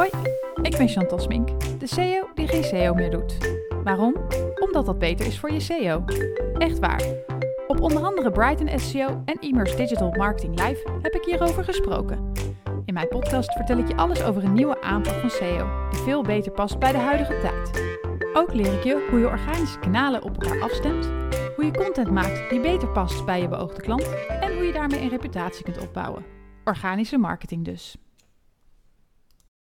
Hoi, ik ben Chantal Smink, de CEO die geen SEO meer doet. Waarom? Omdat dat beter is voor je SEO. Echt waar. Op onder andere Brighton SEO en Immers Digital Marketing Live heb ik hierover gesproken. In mijn podcast vertel ik je alles over een nieuwe aanpak van SEO, die veel beter past bij de huidige tijd. Ook leer ik je hoe je organische kanalen op elkaar afstemt, hoe je content maakt die beter past bij je beoogde klant en hoe je daarmee een reputatie kunt opbouwen. Organische marketing dus.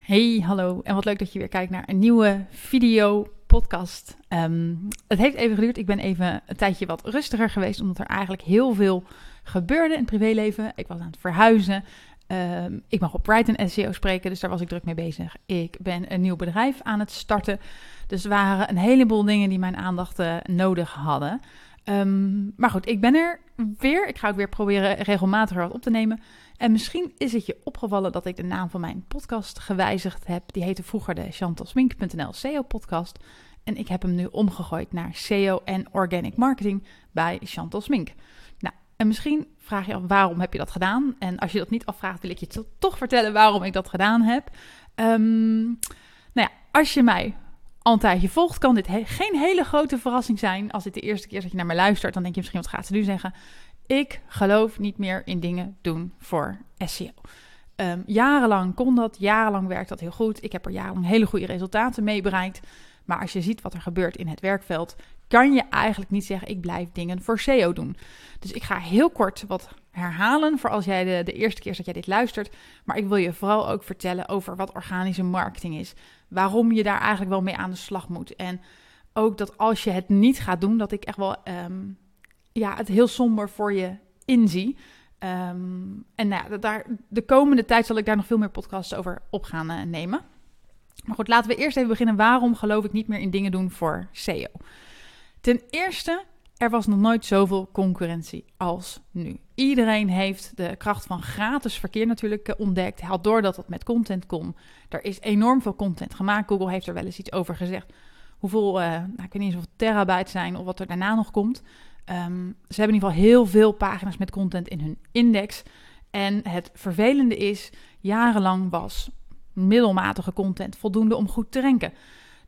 Hey, hallo en wat leuk dat je weer kijkt naar een nieuwe video podcast. Ehm, het heeft even geduurd. Ik ben even een tijdje wat rustiger geweest, omdat er eigenlijk heel veel gebeurde in het privéleven. Ik was aan het verhuizen. Ehm, ik mag op Brighton SEO spreken, dus daar was ik druk mee bezig. Ik ben een nieuw bedrijf aan het starten. Dus er waren een heleboel dingen die mijn aandacht uh, nodig hadden. Um, maar goed, ik ben er weer. Ik ga ook weer proberen regelmatig wat op te nemen. En misschien is het je opgevallen dat ik de naam van mijn podcast gewijzigd heb. Die heette vroeger de chantalsmink.nl SEO podcast. En ik heb hem nu omgegooid naar SEO en Organic Marketing bij Chantal Smink. Nou, en misschien vraag je af waarom heb je dat gedaan? En als je dat niet afvraagt, wil ik je toch vertellen waarom ik dat gedaan heb. Um, nou ja, als je mij al een tijdje volgt, kan dit geen hele grote verrassing zijn. Als dit de eerste keer is dat je naar mij luistert, dan denk je misschien wat gaat ze nu zeggen. Ik geloof niet meer in dingen doen voor SEO. Um, jarenlang kon dat, jarenlang werkt dat heel goed. Ik heb er jarenlang hele goede resultaten mee bereikt. Maar als je ziet wat er gebeurt in het werkveld, kan je eigenlijk niet zeggen: ik blijf dingen voor SEO doen. Dus ik ga heel kort wat herhalen voor als jij de, eerste keer dat jij dit luistert. Maar ik wil je vooral ook vertellen over wat organische marketing is. Waarom je daar eigenlijk wel mee aan de slag moet. En ook dat als je het niet gaat doen, dat ik echt wel um, ja, het heel somber voor je inzie. Um, en nou daar, de komende tijd zal ik daar nog veel meer podcasts over op gaan uh, nemen. Maar goed, laten we eerst even beginnen. Waarom geloof ik niet meer in dingen doen voor SEO? Ten eerste, er was nog nooit zoveel concurrentie als nu. Iedereen heeft de kracht van gratis verkeer natuurlijk uh, ontdekt. Had door dat het met content kon. Er is enorm veel content gemaakt. Google heeft er wel eens iets over gezegd. Hoeveel, uh, nou, niet eens terabyte zijn of wat er daarna nog komt. Um, ze hebben in ieder geval heel veel pagina's met content in hun index. En het vervelende is, jarenlang was middelmatige content voldoende om goed te ranken.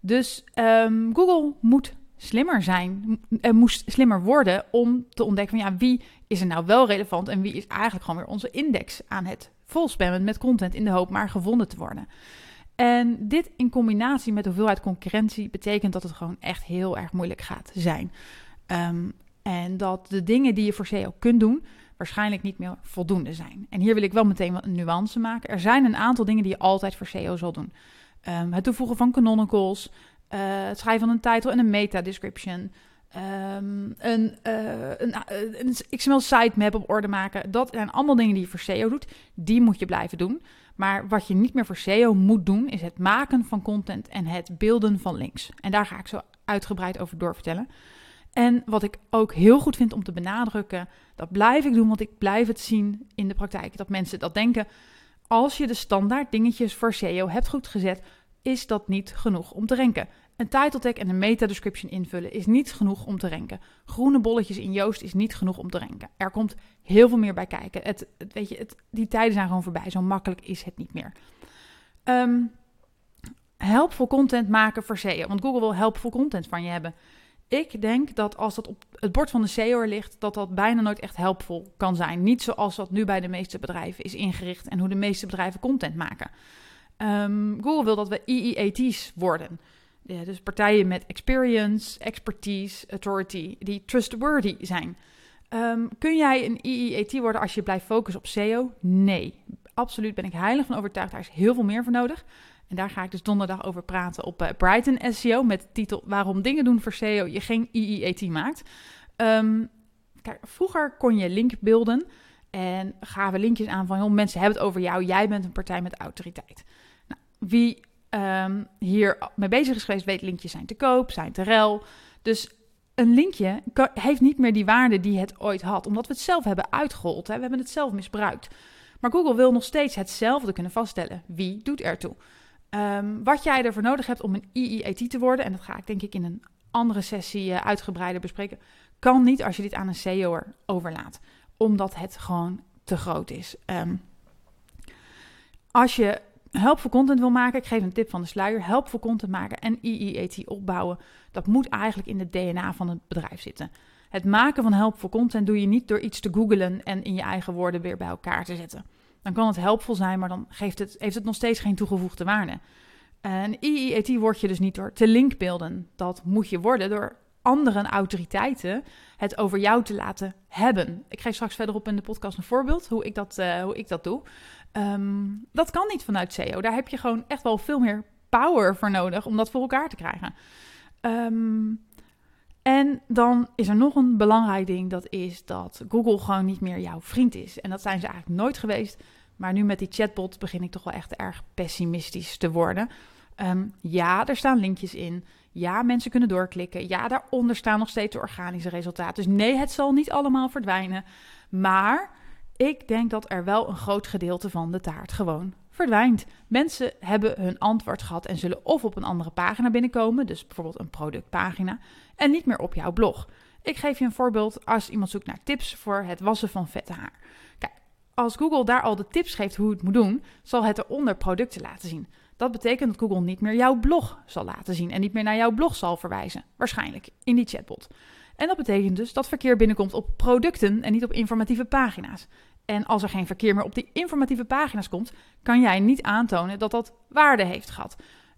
Dus um, Google moet slimmer zijn, en moest slimmer worden om te ontdekken van ja, wie is er nou wel relevant en wie is eigenlijk gewoon weer onze index aan het volspammen met content in de hoop maar gevonden te worden. En dit in combinatie met de hoeveelheid concurrentie betekent dat het gewoon echt heel erg moeilijk gaat zijn. Um, en dat de dingen die je voor SEO kunt doen, waarschijnlijk niet meer voldoende zijn. En hier wil ik wel meteen een nuance maken. Er zijn een aantal dingen die je altijd voor SEO zal doen. Um, het toevoegen van canonicals, uh, het schrijven van een title en een meta-description. Um, een, uh, een, uh, een XML sitemap op orde maken. Dat zijn allemaal dingen die je voor SEO doet. Die moet je blijven doen. Maar wat je niet meer voor SEO moet doen, is het maken van content en het beelden van links. En daar ga ik zo uitgebreid over doorvertellen. En wat ik ook heel goed vind om te benadrukken, dat blijf ik doen, want ik blijf het zien in de praktijk. Dat mensen dat denken, als je de standaard dingetjes voor SEO hebt goed gezet, is dat niet genoeg om te ranken. Een title tag en een meta description invullen is niet genoeg om te ranken. Groene bolletjes in Joost is niet genoeg om te ranken. Er komt heel veel meer bij kijken. Het, weet je, het, die tijden zijn gewoon voorbij. Zo makkelijk is het niet meer. Um, helpful content maken voor SEO. Want Google wil helpful content van je hebben. Ik denk dat als dat op het bord van de SEO ligt, dat dat bijna nooit echt helpvol kan zijn. Niet zoals dat nu bij de meeste bedrijven is ingericht en hoe de meeste bedrijven content maken. Um, Google wil dat we EEAT's worden. Ja, dus partijen met experience, expertise, authority, die trustworthy zijn. Um, kun jij een EEAT worden als je blijft focussen op SEO? Nee, absoluut ben ik heilig van overtuigd. Daar is heel veel meer voor nodig. En daar ga ik dus donderdag over praten op uh, Brighton SEO met de titel Waarom dingen doen voor SEO je geen EEAT maakt. Um, kijk, vroeger kon je linkbeelden en gaven linkjes aan van joh, mensen hebben het over jou, jij bent een partij met autoriteit. Nou, wie um, hier mee bezig is geweest weet linkjes zijn te koop, zijn te rel. Dus een linkje heeft niet meer die waarde die het ooit had, omdat we het zelf hebben uitgehold. Hè? We hebben het zelf misbruikt. Maar Google wil nog steeds hetzelfde kunnen vaststellen. Wie doet ertoe? Um, wat jij ervoor nodig hebt om een EEAT te worden, en dat ga ik denk ik in een andere sessie uh, uitgebreider bespreken, kan niet als je dit aan een SEO'er overlaat, omdat het gewoon te groot is. Um, als je helpful content wil maken, ik geef een tip van de sluier, helpful content maken en EEAT opbouwen, dat moet eigenlijk in het DNA van het bedrijf zitten. Het maken van helpful content doe je niet door iets te googlen en in je eigen woorden weer bij elkaar te zetten. Dan kan het helpvol zijn, maar dan geeft het, heeft het nog steeds geen toegevoegde waarde. En EEAT word je dus niet door te linkbeelden. Dat moet je worden door andere autoriteiten het over jou te laten hebben. Ik geef straks verderop in de podcast een voorbeeld hoe ik dat, uh, hoe ik dat doe. Um, dat kan niet vanuit SEO. Daar heb je gewoon echt wel veel meer power voor nodig om dat voor elkaar te krijgen. Um, en dan is er nog een belangrijk ding, dat is dat Google gewoon niet meer jouw vriend is. En dat zijn ze eigenlijk nooit geweest. Maar nu met die chatbot begin ik toch wel echt erg pessimistisch te worden. Um, ja, er staan linkjes in. Ja, mensen kunnen doorklikken. Ja, daaronder staan nog steeds de organische resultaten. Dus nee, het zal niet allemaal verdwijnen. Maar ik denk dat er wel een groot gedeelte van de taart gewoon verdwijnt. Mensen hebben hun antwoord gehad en zullen of op een andere pagina binnenkomen, dus bijvoorbeeld een productpagina, en niet meer op jouw blog. Ik geef je een voorbeeld als iemand zoekt naar tips voor het wassen van vette haar. Kijk, als Google daar al de tips geeft hoe het moet doen, zal het eronder producten laten zien. Dat betekent dat Google niet meer jouw blog zal laten zien en niet meer naar jouw blog zal verwijzen. Waarschijnlijk in die chatbot. En dat betekent dus dat verkeer binnenkomt op producten en niet op informatieve pagina's. En als er geen verkeer meer op die informatieve pagina's komt, kan jij niet aantonen dat dat waarde heeft gehad.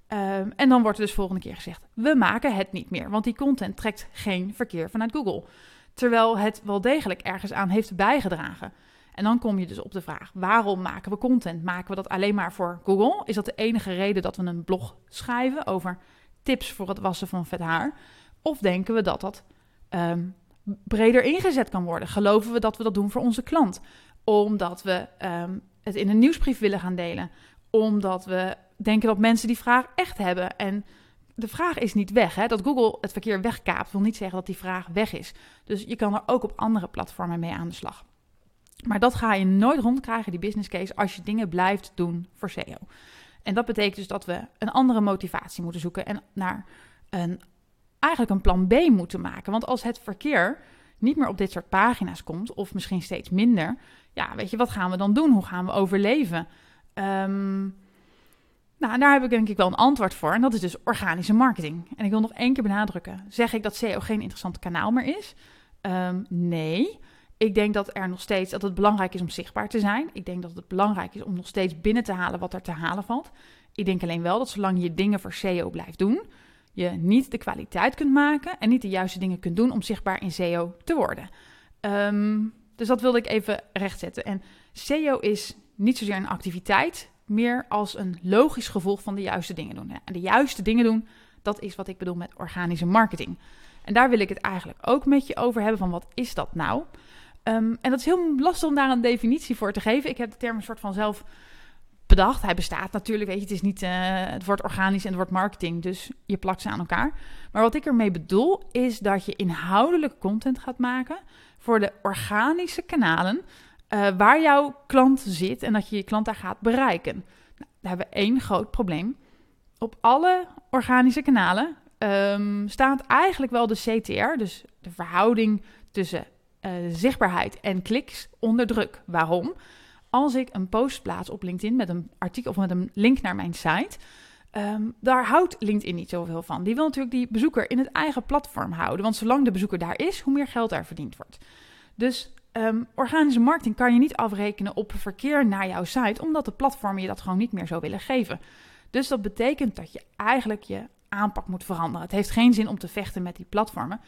Um, en dan wordt er dus volgende keer gezegd: we maken het niet meer, want die content trekt geen verkeer vanuit Google. Terwijl het wel degelijk ergens aan heeft bijgedragen. En dan kom je dus op de vraag: waarom maken we content? Maken we dat alleen maar voor Google? Is dat de enige reden dat we een blog schrijven over tips voor het wassen van vet haar? Of denken we dat dat um, breder ingezet kan worden? Geloven we dat we dat doen voor onze klant? Omdat we um, het in een nieuwsbrief willen gaan delen? Omdat we denken dat mensen die vraag echt hebben. En de vraag is niet weg. Hè? Dat Google het verkeer wegkaapt wil niet zeggen dat die vraag weg is. Dus je kan er ook op andere platformen mee aan de slag. Maar dat ga je nooit rondkrijgen, die business case, als je dingen blijft doen voor SEO. En dat betekent dus dat we een andere motivatie moeten zoeken en naar een, eigenlijk een plan B moeten maken. Want als het verkeer niet meer op dit soort pagina's komt, of misschien steeds minder, ja, weet je, wat gaan we dan doen? Hoe gaan we overleven? Um, nou, daar heb ik denk ik wel een antwoord voor. En dat is dus organische marketing. En ik wil nog één keer benadrukken. Zeg ik dat SEO geen interessant kanaal meer is? Um, nee. Ik denk dat er nog steeds dat het belangrijk is om zichtbaar te zijn. Ik denk dat het belangrijk is om nog steeds binnen te halen wat er te halen valt. Ik denk alleen wel dat zolang je dingen voor SEO blijft doen, je niet de kwaliteit kunt maken en niet de juiste dingen kunt doen om zichtbaar in SEO te worden. Um, dus dat wilde ik even rechtzetten. En SEO is niet zozeer een activiteit, meer als een logisch gevolg van de juiste dingen doen. En de juiste dingen doen, dat is wat ik bedoel met organische marketing. En daar wil ik het eigenlijk ook met je over hebben van wat is dat nou? Um, en dat is heel lastig om daar een definitie voor te geven. Ik heb de term een soort van zelf bedacht. Hij bestaat natuurlijk, weet je, het is niet uh, het wordt organisch en het wordt marketing, dus je plakt ze aan elkaar. Maar wat ik ermee bedoel is dat je inhoudelijk content gaat maken voor de organische kanalen uh, waar jouw klant zit en dat je je klant daar gaat bereiken. Nou, daar hebben we één groot probleem. Op alle organische kanalen um, staat eigenlijk wel de CTR, dus de verhouding tussen uh, zichtbaarheid en kliks, onder druk. Waarom? Als ik een post plaats op LinkedIn met een artikel of met een link naar mijn site, um, daar houdt LinkedIn niet zoveel van. Die wil natuurlijk die bezoeker in het eigen platform houden, want zolang de bezoeker daar is, hoe meer geld er verdiend wordt. Dus Um, organische marketing kan je niet afrekenen op verkeer naar jouw site, omdat de platformen je dat gewoon niet meer zo willen geven. Dus dat betekent dat je eigenlijk je aanpak moet veranderen. Het heeft geen zin om te vechten met die platformen.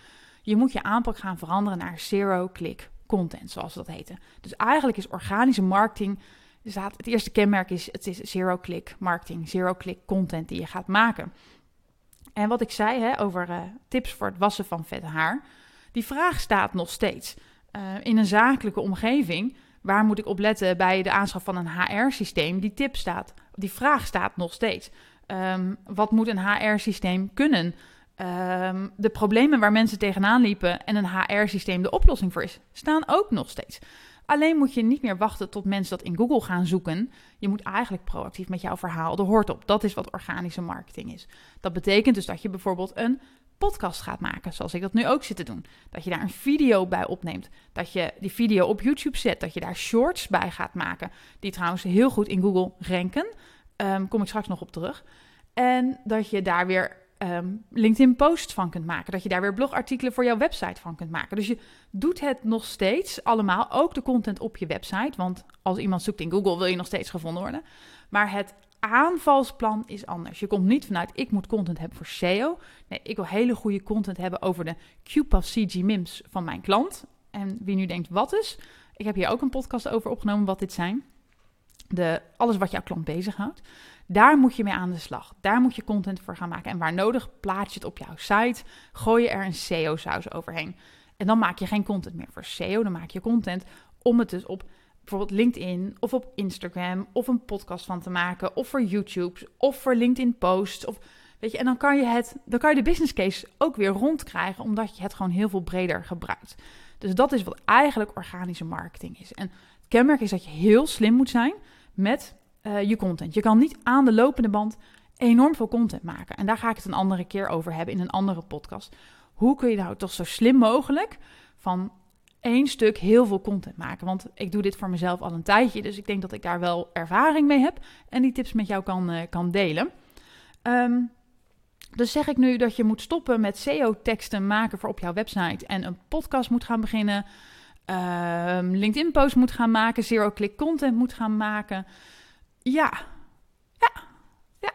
Je moet je aanpak gaan veranderen naar zero-click content, zoals dat heet. Dus eigenlijk is organische marketing, het eerste kenmerk is, het is zero-click marketing, zero-click content die je gaat maken. En wat ik zei hè, over uh, tips voor het wassen van vet haar, die vraag staat nog steeds. Uh, in een zakelijke omgeving, waar moet ik op letten bij de aanschaf van een HR-systeem? Die tip staat, die vraag staat nog steeds. Um, wat moet een HR-systeem kunnen? Um, de problemen waar mensen tegenaan liepen en een HR-systeem de oplossing voor is, staan ook nog steeds. Alleen moet je niet meer wachten tot mensen dat in Google gaan zoeken. Je moet eigenlijk proactief met jouw verhaal de hoort op. Dat is wat organische marketing is. Dat betekent dus dat je bijvoorbeeld een podcast gaat maken, zoals ik dat nu ook zit te doen. Dat je daar een video bij opneemt. Dat je die video op YouTube zet. Dat je daar shorts bij gaat maken. Die trouwens heel goed in Google ranken. Um, kom ik straks nog op terug. En dat je daar weer um, LinkedIn posts van kunt maken. Dat je daar weer blogartikelen voor jouw website van kunt maken. Dus je doet het nog steeds allemaal, ook de content op je website. Want als iemand zoekt in Google wil je nog steeds gevonden worden. Maar het aanvalsplan is anders. Je komt niet vanuit ik moet content hebben voor SEO. Nee, ik wil hele goede content hebben over de QPAS CG MIMS van mijn klant. En wie nu denkt wat is, ik heb hier ook een podcast over opgenomen wat dit zijn. De, alles wat jouw klant bezighoudt. Daar moet je mee aan de slag. Daar moet je content voor gaan maken. En waar nodig, plaats je het op jouw site. Gooi je er een SEO-saus overheen. En dan maak je geen content meer voor SEO. Dan maak je content om het dus op bijvoorbeeld LinkedIn of op Instagram of een podcast van te maken. Of voor YouTube of voor LinkedIn posts. Of, weet je, en dan kan je, het, dan kan je de business case ook weer rondkrijgen. Omdat je het gewoon heel veel breder gebruikt. Dus dat is wat eigenlijk organische marketing is. En het kenmerk is dat je heel slim moet zijn met uh, je content. Je kan niet aan de lopende band enorm veel content maken. En daar ga ik het een andere keer over hebben in een andere podcast. Hoe kun je nou toch zo slim mogelijk van één stuk heel veel content maken? Want ik doe dit voor mezelf al een tijdje, dus ik denk dat ik daar wel ervaring mee heb en die tips met jou kan, uh, kan delen. Um, dus zeg ik nu dat je moet stoppen met SEO-teksten maken voor op jouw website en een podcast moet gaan beginnen, um, LinkedIn-post moet gaan maken, zero-click content moet gaan maken. Ja, ja, ja,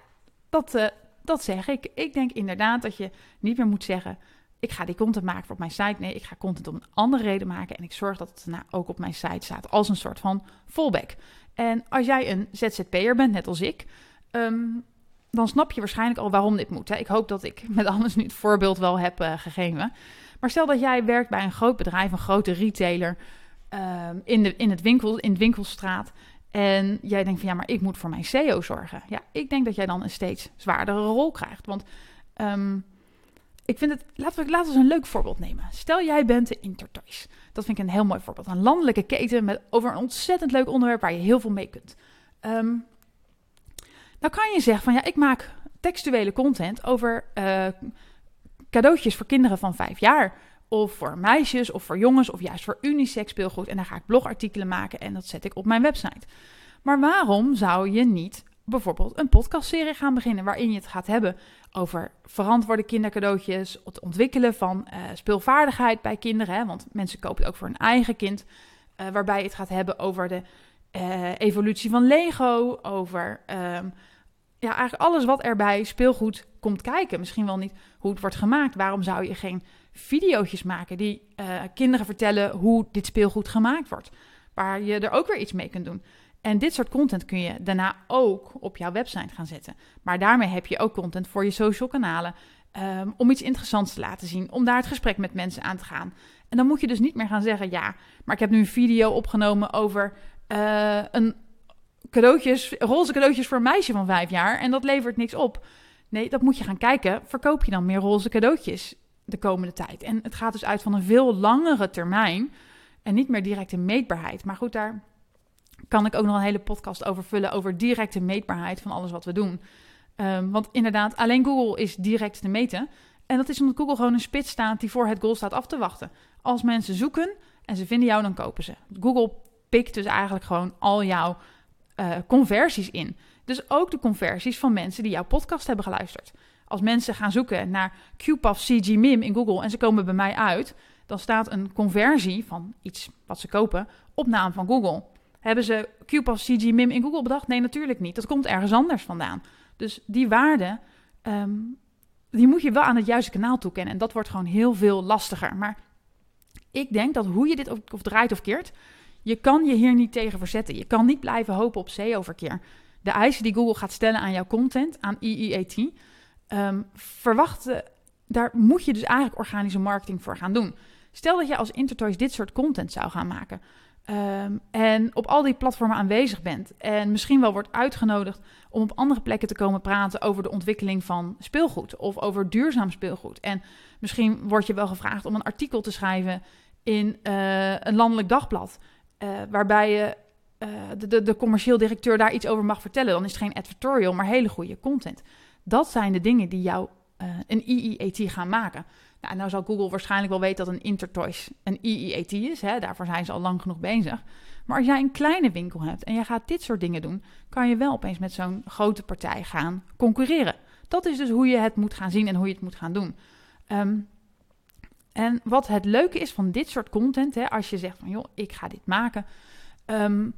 dat, uh, dat zeg ik. Ik denk inderdaad dat je niet meer moet zeggen: ik ga die content maken voor op mijn site. Nee, ik ga content om een andere reden maken en ik zorg dat het nou ook op mijn site staat als een soort van fallback. En als jij een ZZP'er bent, net als ik, um, dan snap je waarschijnlijk al waarom dit moet. Hè? Ik hoop dat ik met alles nu het voorbeeld wel heb uh, gegeven. Maar stel dat jij werkt bij een groot bedrijf, een grote retailer, um, in, de, in, het winkel, in de winkelstraat. En jij denkt van ja, maar ik moet voor mijn SEO zorgen. Ja, ik denk dat jij dan een steeds zwaardere rol krijgt. Want um, ik vind het, laten we, laten we eens een leuk voorbeeld nemen. Stel jij bent de Intertoys. Dat vind ik een heel mooi voorbeeld. Een landelijke keten met, over een ontzettend leuk onderwerp waar je heel veel mee kunt. Um, nou kan je zeggen van ja, ik maak textuele content over uh, cadeautjes voor kinderen van vijf jaar. Of voor meisjes of voor jongens of juist voor unisex speelgoed. En daar ga ik blogartikelen maken en dat zet ik op mijn website. Maar waarom zou je niet bijvoorbeeld een podcastserie gaan beginnen waarin je het gaat hebben over verantwoorde kindercadeautjes, het ontwikkelen van uh, speelvaardigheid bij kinderen, hè, want mensen kopen het ook voor hun eigen kind, uh, waarbij je het gaat hebben over de uh, evolutie van Lego, over um, ja, eigenlijk alles wat er bij speelgoed komt kijken. Misschien wel niet hoe het wordt gemaakt. Waarom zou je geen video's maken die kinderen vertellen hoe dit speelgoed gemaakt wordt? Waar je er ook weer iets mee kunt doen. En dit soort content kun je daarna ook op jouw website gaan zetten. Maar daarmee heb je ook content voor je social kanalen. Um, om iets interessants te laten zien. Om daar het gesprek met mensen aan te gaan. En dan moet je dus niet meer gaan zeggen: ja, maar ik heb nu een video opgenomen over uh, een cadeautjes, roze cadeautjes voor een meisje van vijf jaar. En dat levert niks op. Nee, dat moet je gaan kijken. Verkoop je dan meer roze cadeautjes de komende tijd? En het gaat dus uit van een veel langere termijn. En niet meer directe meetbaarheid. Maar goed, daar kan ik ook nog een hele podcast over vullen over directe meetbaarheid van alles wat we doen. Um, want inderdaad, alleen Google is direct te meten. En dat is omdat Google gewoon een spits staat die voor het goal staat af te wachten. Als mensen zoeken en ze vinden jou, dan kopen ze. Google pikt dus eigenlijk gewoon al jouw uh, conversies in. Dus ook de conversies van mensen die jouw podcast hebben geluisterd. Als mensen gaan zoeken naar QPAF CG MIM in Google en ze komen bij mij uit, dan staat een conversie van iets wat ze kopen op naam van Google. Hebben ze QPAS CG MIM in Google bedacht? Nee, natuurlijk niet. Dat komt ergens anders vandaan. Dus die waarde, um, die moet je wel aan het juiste kanaal toekennen. En dat wordt gewoon heel veel lastiger. Maar ik denk dat hoe je dit of draait of keert, je kan je hier niet tegen verzetten. Je kan niet blijven hopen op SEO-verkeer. De eisen die Google gaat stellen aan jouw content, aan EEAT, um, ehm, verwachten, daar moet je dus eigenlijk organische marketing voor gaan doen. Stel dat je als Intertoys dit soort content zou gaan maken. Um, en op al die platformen aanwezig bent. En misschien wel wordt uitgenodigd om op andere plekken te komen praten over de ontwikkeling van speelgoed. Of over duurzaam speelgoed. En misschien word je wel gevraagd om een artikel te schrijven in uh, een landelijk dagblad. Uh, waarbij je uh, de, de, de, commercieel directeur daar iets over mag vertellen. Dan is het geen advertorial, maar hele goede content. Dat zijn de dingen die jouw een EEAT gaan maken. Nou, nou zal Google waarschijnlijk wel weten dat een Intertoys een EEAT is. Hè? Daarvoor zijn ze al lang genoeg bezig. Maar als jij een kleine winkel hebt en je gaat dit soort dingen doen, kan je wel opeens met zo'n grote partij gaan concurreren. Dat is dus hoe je het moet gaan zien en hoe je het moet gaan doen. Ehm, en wat het leuke is van dit soort content, hè, als je zegt van joh, ik ga dit maken. Um,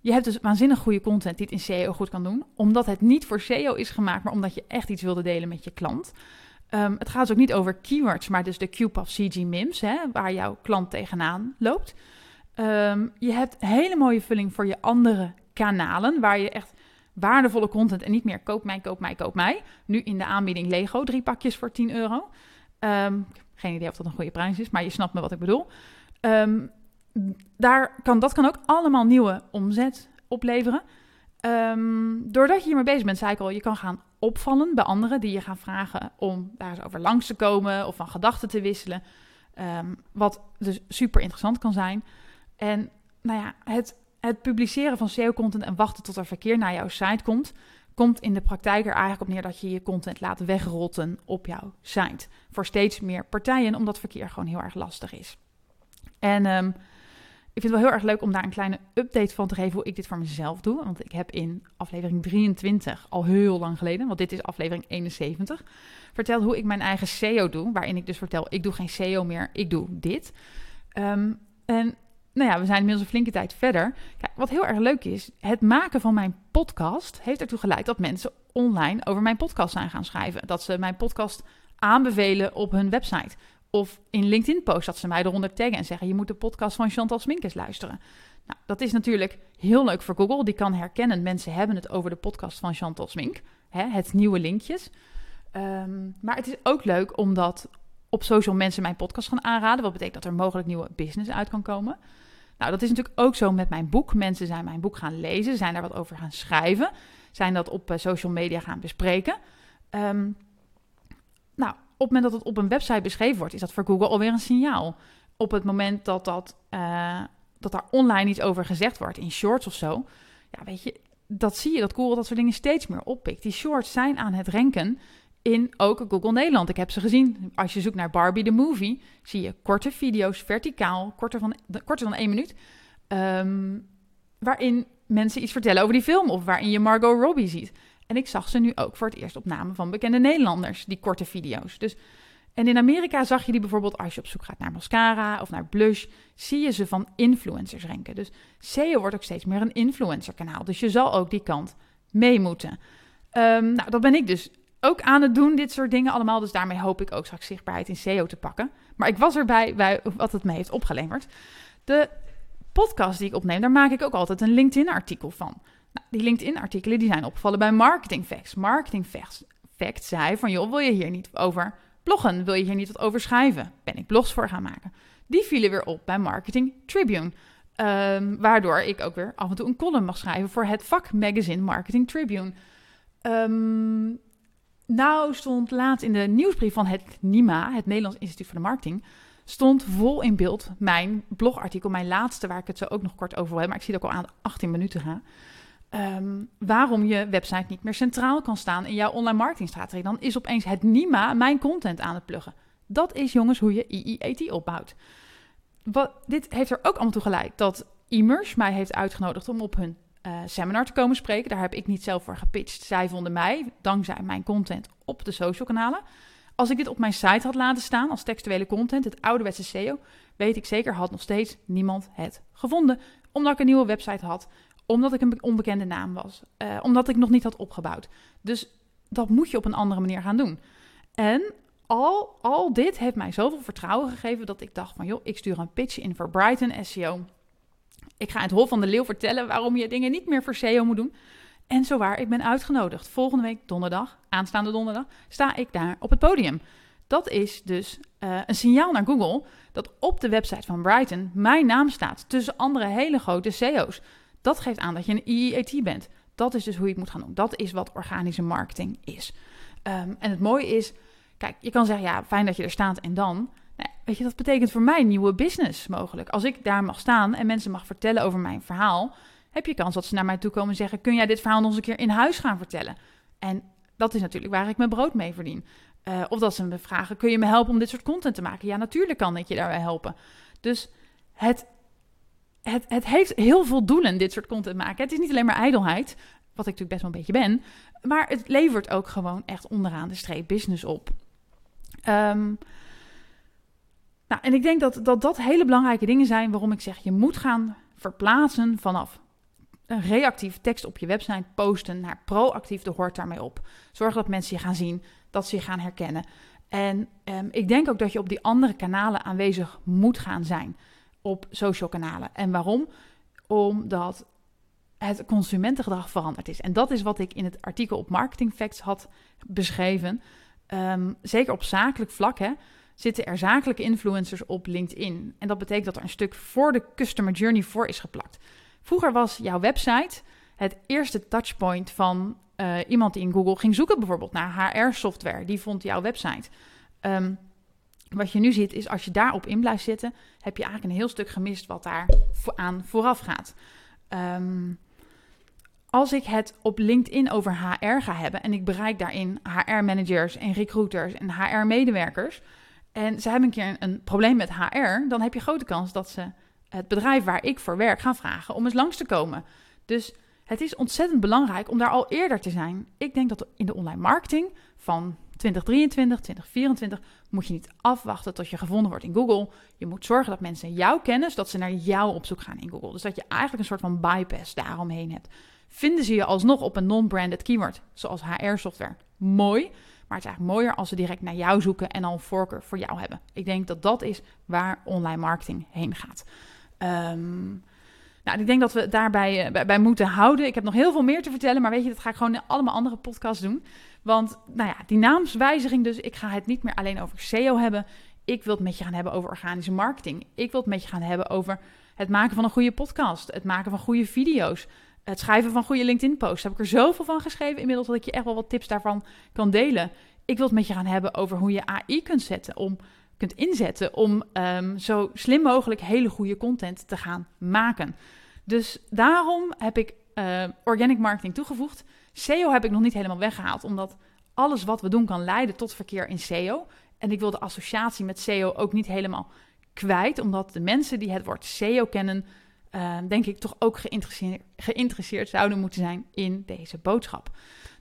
je hebt dus waanzinnig goede content die het in SEO goed kan doen. Omdat het niet voor SEO is gemaakt, maar omdat je echt iets wilde delen met je klant. Um, het gaat dus ook niet over keywords, maar dus de QPAF CG MIMS, hè, waar jouw klant tegenaan loopt. Um, je hebt hele mooie vulling voor je andere kanalen, waar je echt waardevolle content en niet meer koop mij, koop mij, koop mij. Nu in de aanbieding Lego, drie pakjes voor 10 euro. Um, geen idee of dat een goede prijs is, maar je snapt me wat ik bedoel. Um, daar kan, dat kan ook allemaal nieuwe omzet opleveren. Um, doordat je hiermee bezig bent, zei ik al, je kan gaan opvallen bij anderen die je gaan vragen om daar eens over langs te komen of van gedachten te wisselen. Um, wat dus super interessant kan zijn. En nou ja, het, het publiceren van SEO-content en wachten tot er verkeer naar jouw site komt, komt in de praktijk er eigenlijk op neer dat je je content laat wegrotten op jouw site. Voor steeds meer partijen, omdat verkeer gewoon heel erg lastig is. En um, ik vind het wel heel erg leuk om daar een kleine update van te geven hoe ik dit voor mezelf doe. Want ik heb in aflevering 23, al heel lang geleden, want dit is aflevering 71, verteld hoe ik mijn eigen SEO doe. Waarin ik dus vertel, ik doe geen SEO meer, ik doe dit. Um, en nou ja, we zijn inmiddels een flinke tijd verder. Kijk, wat heel erg leuk is, het maken van mijn podcast heeft ertoe geleid dat mensen online over mijn podcast zijn gaan schrijven. Dat ze mijn podcast aanbevelen op hun website. Of in LinkedIn-post dat ze mij eronder taggen en zeggen: Je moet de podcast van Chantal Sminkes luisteren. Nou, dat is natuurlijk heel leuk voor Google. Die kan herkennen, mensen hebben het over de podcast van Chantal Smink. Hè, het nieuwe linkjes. Um, maar het is ook leuk omdat op social mensen mijn podcast gaan aanraden. Wat betekent dat er mogelijk nieuwe business uit kan komen. Nou, dat is natuurlijk ook zo met mijn boek. Mensen zijn mijn boek gaan lezen, zijn daar wat over gaan schrijven, zijn dat op uh, social media gaan bespreken. Um, nou, op het moment dat het op een website beschreven wordt, is dat voor Google alweer een signaal. Op het moment dat, dat, uh, dat daar online iets over gezegd wordt, in shorts of zo, ja, weet je, dat zie je dat Google dat soort dingen steeds meer oppikt. Die shorts zijn aan het ranken in ook Google Nederland. Ik heb ze gezien. Als je zoekt naar Barbie the Movie, zie je korte video's, verticaal, korter, van, korter dan één minuut, um, waarin mensen iets vertellen over die film of waarin je Margot Robbie ziet. En ik zag ze nu ook voor het eerst op namen van bekende Nederlanders, die korte video's. Dus, en in Amerika zag je die bijvoorbeeld als je op zoek gaat naar mascara of naar blush, zie je ze van influencers renken. Dus SEO wordt ook steeds meer een influencerkanaal. Dus je zal ook die kant mee moeten. Um, nou, dat ben ik dus ook aan het doen, dit soort dingen allemaal. Dus daarmee hoop ik ook straks zichtbaarheid in SEO te pakken. Maar ik was erbij bij wat het me heeft opgeleverd. De podcast die ik opneem, daar maak ik ook altijd een LinkedIn-artikel van. Nou, die LinkedIn-artikelen die zijn opgevallen bij Marketing Facts. Marketing Facts, Facts zei van, joh, wil je hier niet over bloggen? Wil je hier niet wat over schrijven? Ben ik blogs voor gaan maken? Die vielen weer op bij Marketing Tribune. Um, waardoor ik ook weer af en toe een column mag schrijven voor het vakmagazine Marketing Tribune. Um, nou stond laatst in de nieuwsbrief van het NIMA, het Nederlands Instituut voor de Marketing, stond vol in beeld mijn blogartikel, mijn laatste, waar ik het zo ook nog kort over wil hebben, maar ik zie het ook al aan 18 minuten gaan. Um, waarom je website niet meer centraal kan staan in jouw online marketingstrategie. Dan is opeens het NIMA mijn content aan het pluggen. Dat is jongens hoe je IIAT opbouwt. Wat, dit heeft er ook allemaal toe geleid dat Immers mij heeft uitgenodigd om op hun uh, seminar te komen spreken. Daar heb ik niet zelf voor gepitcht. Zij vonden mij, dankzij mijn content op de social kanalen. Als ik dit op mijn site had laten staan als textuele content, het ouderwetse SEO, weet ik zeker had nog steeds niemand het gevonden. Omdat ik een nieuwe website had, omdat ik een onbekende naam was, uh, omdat ik nog niet had opgebouwd. Dus dat moet je op een andere manier gaan doen. En al, al dit heeft mij zoveel vertrouwen gegeven dat ik dacht van joh, ik stuur een pitch in voor Brighton SEO. Ik ga het Hol van de Leeuw vertellen waarom je dingen niet meer voor SEO moet doen. En zowaar, ik ben uitgenodigd. Volgende week donderdag, aanstaande donderdag, sta ik daar op het podium. Dat is dus uh, een signaal naar Google dat op de website van Brighton mijn naam staat tussen andere hele grote SEO's. Dat geeft aan dat je een EEAT bent. Dat is dus hoe je het moet gaan doen. Dat is wat organische marketing is. Um, en het mooie is, kijk, je kan zeggen, ja, fijn dat je er staat en dan. Weet je, dat betekent voor mij nieuwe business mogelijk. Als ik daar mag staan en mensen mag vertellen over mijn verhaal, heb je kans dat ze naar mij toe komen en zeggen: Kun jij dit verhaal nog eens een keer in huis gaan vertellen? En dat is natuurlijk waar ik mijn brood mee verdien. Uh, of dat ze me vragen: kun je me helpen om dit soort content te maken? Ja, natuurlijk kan ik je daarbij helpen. Dus het, het, het heeft heel veel doelen, dit soort content maken. Het is niet alleen maar ijdelheid, wat ik natuurlijk best wel een beetje ben, maar het levert ook gewoon echt onderaan de streep business op. Um, nou, en ik denk dat, dat dat hele belangrijke dingen zijn waarom ik zeg: je moet gaan verplaatsen vanaf een reactief tekst op je website posten naar proactief, de hoort daarmee op. Zorg dat mensen je gaan zien, dat ze je gaan herkennen. En um, ik denk ook dat je op die andere kanalen aanwezig moet gaan zijn. Op social kanalen. En waarom? Omdat het consumentengedrag veranderd is. En dat is wat ik in het artikel op Marketing Facts had beschreven. Um, zeker op zakelijk vlak hè, zitten er zakelijke influencers op LinkedIn. En dat betekent dat er een stuk voor de customer journey voor is geplakt. Vroeger was jouw website het eerste touchpoint van uh, iemand die in Google ging zoeken, bijvoorbeeld naar HR-software. Die vond jouw website. Um, wat je nu ziet is als je daarop in blijft zitten, heb je eigenlijk een heel stuk gemist wat daar aan vooraf gaat. Um, als ik het op LinkedIn over HR ga hebben en ik bereik daarin HR-managers en recruiters en HR-medewerkers en ze hebben een keer een, probleem met HR, dan heb je grote kans dat ze het bedrijf waar ik voor werk gaan vragen om eens langs te komen. Dus het is ontzettend belangrijk om daar al eerder te zijn. Ik denk dat in de online marketing van 2023, 2024 moet je niet afwachten tot je gevonden wordt in Google. Je moet zorgen dat mensen jou kennen, zodat ze naar jou op zoek gaan in Google. Dus dat je eigenlijk een soort van bypass daaromheen hebt. Vinden ze je alsnog op een non-branded keyword, zoals HR-software? Mooi, maar het is eigenlijk mooier als ze direct naar jou zoeken en al een voorkeur voor jou hebben. Ik denk dat dat is waar online marketing heen gaat. Um, nou, ik denk dat we daarbij uh, bij, moeten houden. Ik heb nog heel veel meer te vertellen, maar weet je, dat ga ik gewoon in allemaal andere podcasts doen. Want, nou ja, die naamswijziging dus. Ik ga het niet meer alleen over SEO hebben. Ik wil het met je gaan hebben over organische marketing. Ik wil het met je gaan hebben over het maken van een goede podcast. Het maken van goede video's. Het schrijven van goede LinkedIn-posts. Heb ik er zoveel van geschreven inmiddels dat ik je echt wel wat tips daarvan kan delen. Ik wil het met je gaan hebben over hoe je AI kunt zetten om kunt inzetten om um, zo slim mogelijk hele goede content te gaan maken. Dus daarom heb ik uh, organic marketing toegevoegd. SEO heb ik nog niet helemaal weggehaald, omdat alles wat we doen kan leiden tot verkeer in SEO. En ik wil de associatie met SEO ook niet helemaal kwijt, omdat de mensen die het woord SEO kennen, uh, denk ik toch ook geïnteresseerd, geïnteresseerd, zouden moeten zijn in deze boodschap.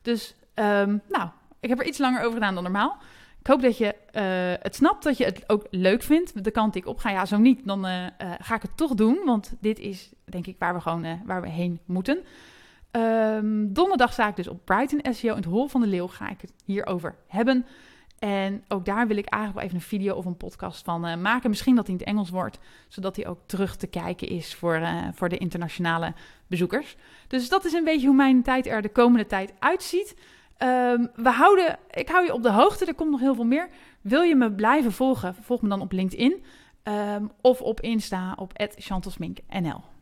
Dus, um, nou, ik heb er iets langer over gedaan dan normaal. Ik hoop dat je uh, het snapt, dat je het ook leuk vindt. De kant die ik op ga, ja, zo niet, dan uh, ga ik het toch doen. Want dit is, denk ik, waar we gewoon waar we heen moeten. Um, donderdag sta ik dus op Brighton SEO. In het Hol van de Leeuw ga ik het hierover hebben. En ook daar wil ik eigenlijk wel even een video of een podcast van uh, maken. Misschien dat hij in het Engels wordt, zodat hij ook terug te kijken is voor, uh, voor de internationale bezoekers. Dus dat is een beetje hoe mijn tijd er de komende tijd uitziet. Um, we houden, ik hou je op de hoogte, er komt nog heel veel meer. Wil je me blijven volgen? Volg me dan op LinkedIn um, of op Insta op @chantelsmink.nl.